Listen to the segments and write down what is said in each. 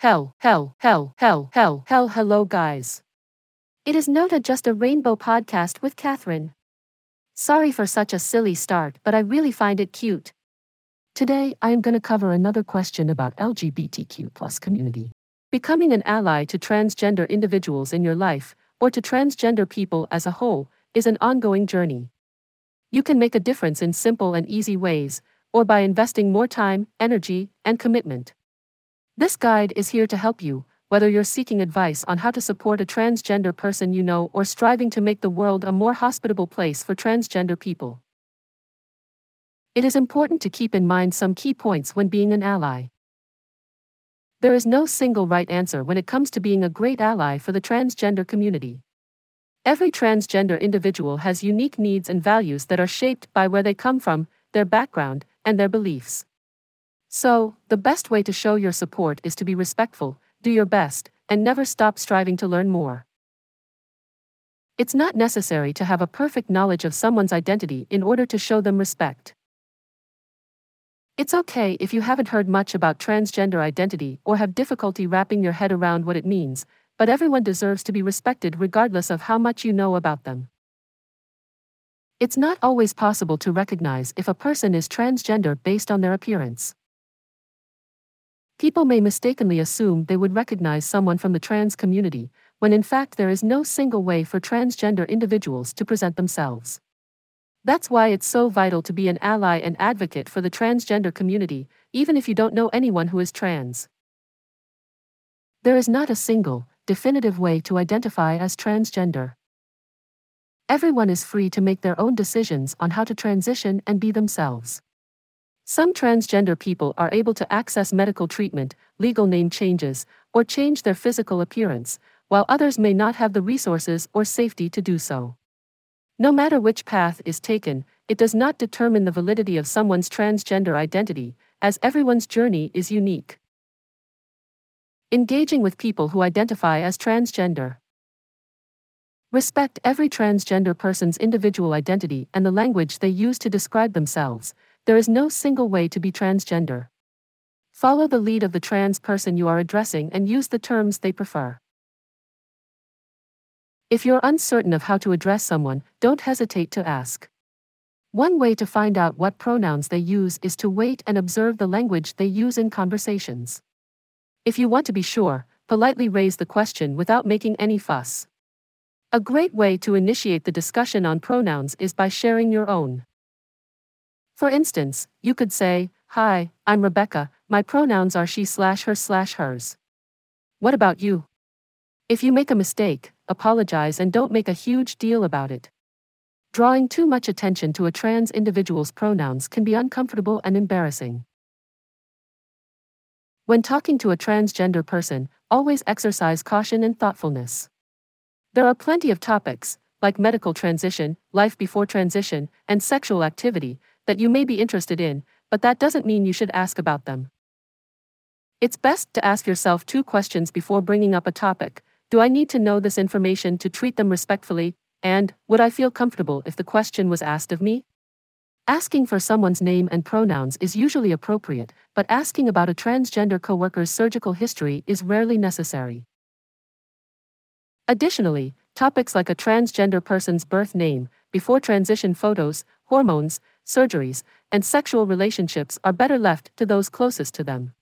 hell, hell, hell, hell, hell, hell, hello, guys. It is Nota Just a Rainbow podcast with Catherine. Sorry for such a silly start, but I really find it cute. Today, I am going to cover another question about LGBTQ plus community. Becoming an ally to transgender individuals in your life, or to transgender people as a whole, is an ongoing journey. You can make a difference in simple and easy ways, or by investing more time, energy, and commitment. This guide is here to help you, whether you're seeking advice on how to support a transgender person you know or striving to make the world a more hospitable place for transgender people. It is important to keep in mind some key points when being an ally. There is no single right answer when it comes to being a great ally for the transgender community. Every transgender individual has unique needs and values that are shaped by where they come from, their background, and their beliefs. So, the best way to show your support is to be respectful, do your best, and never stop striving to learn more. It's not necessary to have a perfect knowledge of someone's identity in order to show them respect. It's okay if you haven't heard much about transgender identity or have difficulty wrapping your head around what it means, but everyone deserves to be respected regardless of how much you know about them. It's not always possible to recognize if a person is transgender based on their appearance. People may mistakenly assume they would recognize someone from the trans community, when in fact there is no single way for transgender individuals to present themselves. That's why it's so vital to be an ally and advocate for the transgender community, even if you don't know anyone who is trans. There is not a single, definitive way to identify as transgender. Everyone is free to make their own decisions on how to transition and be themselves. Some transgender people are able to access medical treatment, legal name changes, or change their physical appearance, while others may not have the resources or safety to do so. No matter which path is taken, it does not determine the validity of someone's transgender identity, as everyone's journey is unique. Engaging with people who identify as transgender. Respect every transgender person's individual identity and the language they use to describe themselves. There is no single way to be transgender. Follow the lead of the trans person you are addressing and use the terms they prefer. If you're uncertain of how to address someone, don't hesitate to ask. One way to find out what pronouns they use is to wait and observe the language they use in conversations. If you want to be sure, politely raise the question without making any fuss. A great way to initiate the discussion on pronouns is by sharing your own. For instance, you could say, Hi, I'm Rebecca, my pronouns are she slash her slash hers. What about you? If you make a mistake, apologize and don't make a huge deal about it. Drawing too much attention to a trans individual's pronouns can be uncomfortable and embarrassing. When talking to a transgender person, always exercise caution and thoughtfulness. There are plenty of topics, like medical transition, life before transition, and sexual activity, that you may be interested in, but that doesn't mean you should ask about them. It's best to ask yourself two questions before bringing up a topic Do I need to know this information to treat them respectfully? And, would I feel comfortable if the question was asked of me? Asking for someone's name and pronouns is usually appropriate, but asking about a transgender coworker's surgical history is rarely necessary. Additionally, topics like a transgender person's birth name, before transition photos, hormones, surgeries, and sexual relationships are better left to those closest to them.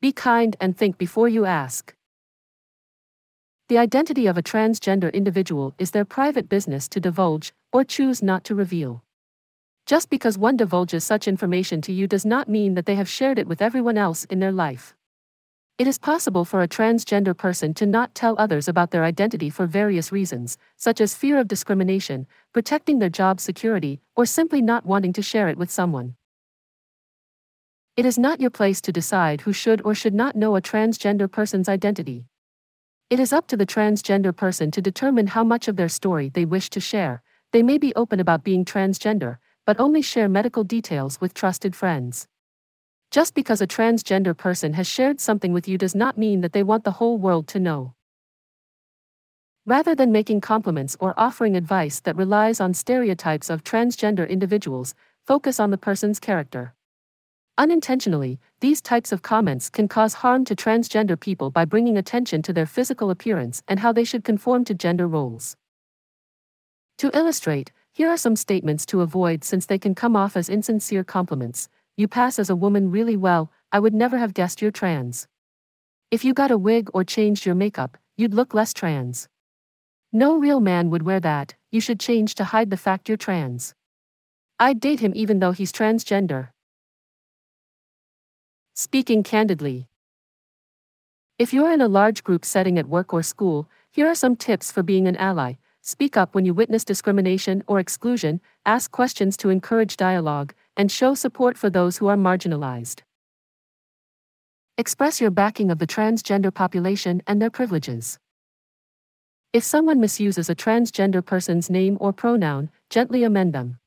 Be kind and think before you ask. The identity of a transgender individual is their private business to divulge or choose not to reveal. Just because one divulges such information to you does not mean that they have shared it with everyone else in their life. It is possible for a transgender person to not tell others about their identity for various reasons, such as fear of discrimination, protecting their job security, or simply not wanting to share it with someone. It is not your place to decide who should or should not know a transgender person's identity. It is up to the transgender person to determine how much of their story they wish to share. They may be open about being transgender, but only share medical details with trusted friends. Just because a transgender person has shared something with you does not mean that they want the whole world to know. Rather than making compliments or offering advice that relies on stereotypes of transgender individuals, focus on the person's character. Unintentionally, these types of comments can cause harm to transgender people by bringing attention to their physical appearance and how they should conform to gender roles. To illustrate, here are some statements to avoid since they can come off as insincere compliments. You pass as a woman really well, I would never have guessed you're trans. If you got a wig or changed your makeup, you'd look less trans. No real man would wear that, you should change to hide the fact you're trans. I'd date him even though he's transgender. Speaking candidly. If you're in a large group setting at work or school, here are some tips for being an ally. Speak up when you witness discrimination or exclusion, ask questions to encourage dialogue, and show support for those who are marginalized. Express your backing of the transgender population and their privileges. If someone misuses a transgender person's name or pronoun, gently amend them.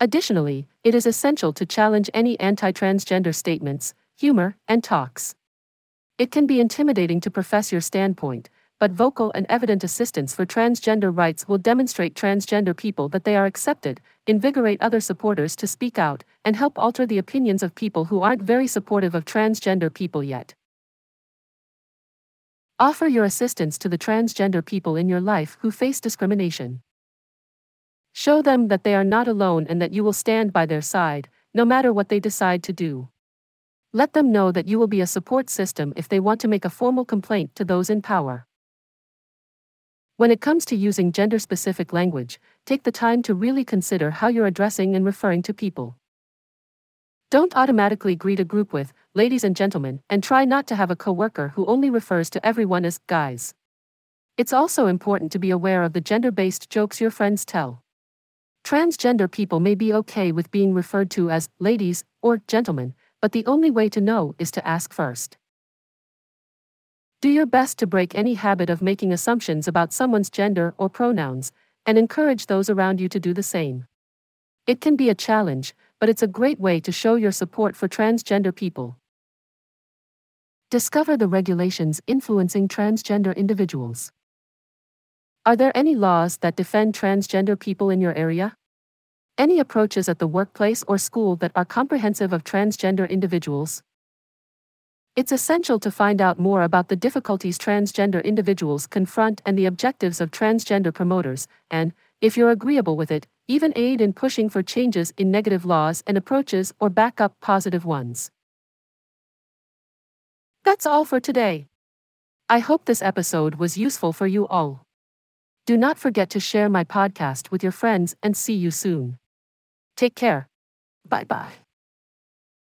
Additionally, it is essential to challenge any anti transgender statements, humor, and talks. It can be intimidating to profess your standpoint, but vocal and evident assistance for transgender rights will demonstrate transgender people that they are accepted, invigorate other supporters to speak out, and help alter the opinions of people who aren't very supportive of transgender people yet. Offer your assistance to the transgender people in your life who face discrimination. Show them that they are not alone and that you will stand by their side, no matter what they decide to do. Let them know that you will be a support system if they want to make a formal complaint to those in power. When it comes to using gender specific language, take the time to really consider how you're addressing and referring to people. Don't automatically greet a group with, ladies and gentlemen, and try not to have a coworker who only refers to everyone as guys. It's also important to be aware of the gender based jokes your friends tell. Transgender people may be okay with being referred to as ladies or gentlemen, but the only way to know is to ask first. Do your best to break any habit of making assumptions about someone's gender or pronouns, and encourage those around you to do the same. It can be a challenge, but it's a great way to show your support for transgender people. Discover the regulations influencing transgender individuals. Are there any laws that defend transgender people in your area? Any approaches at the workplace or school that are comprehensive of transgender individuals? It's essential to find out more about the difficulties transgender individuals confront and the objectives of transgender promoters, and, if you're agreeable with it, even aid in pushing for changes in negative laws and approaches or back up positive ones. That's all for today. I hope this episode was useful for you all. Do not forget to share my podcast with your friends and see you soon. Take care. Bye bye.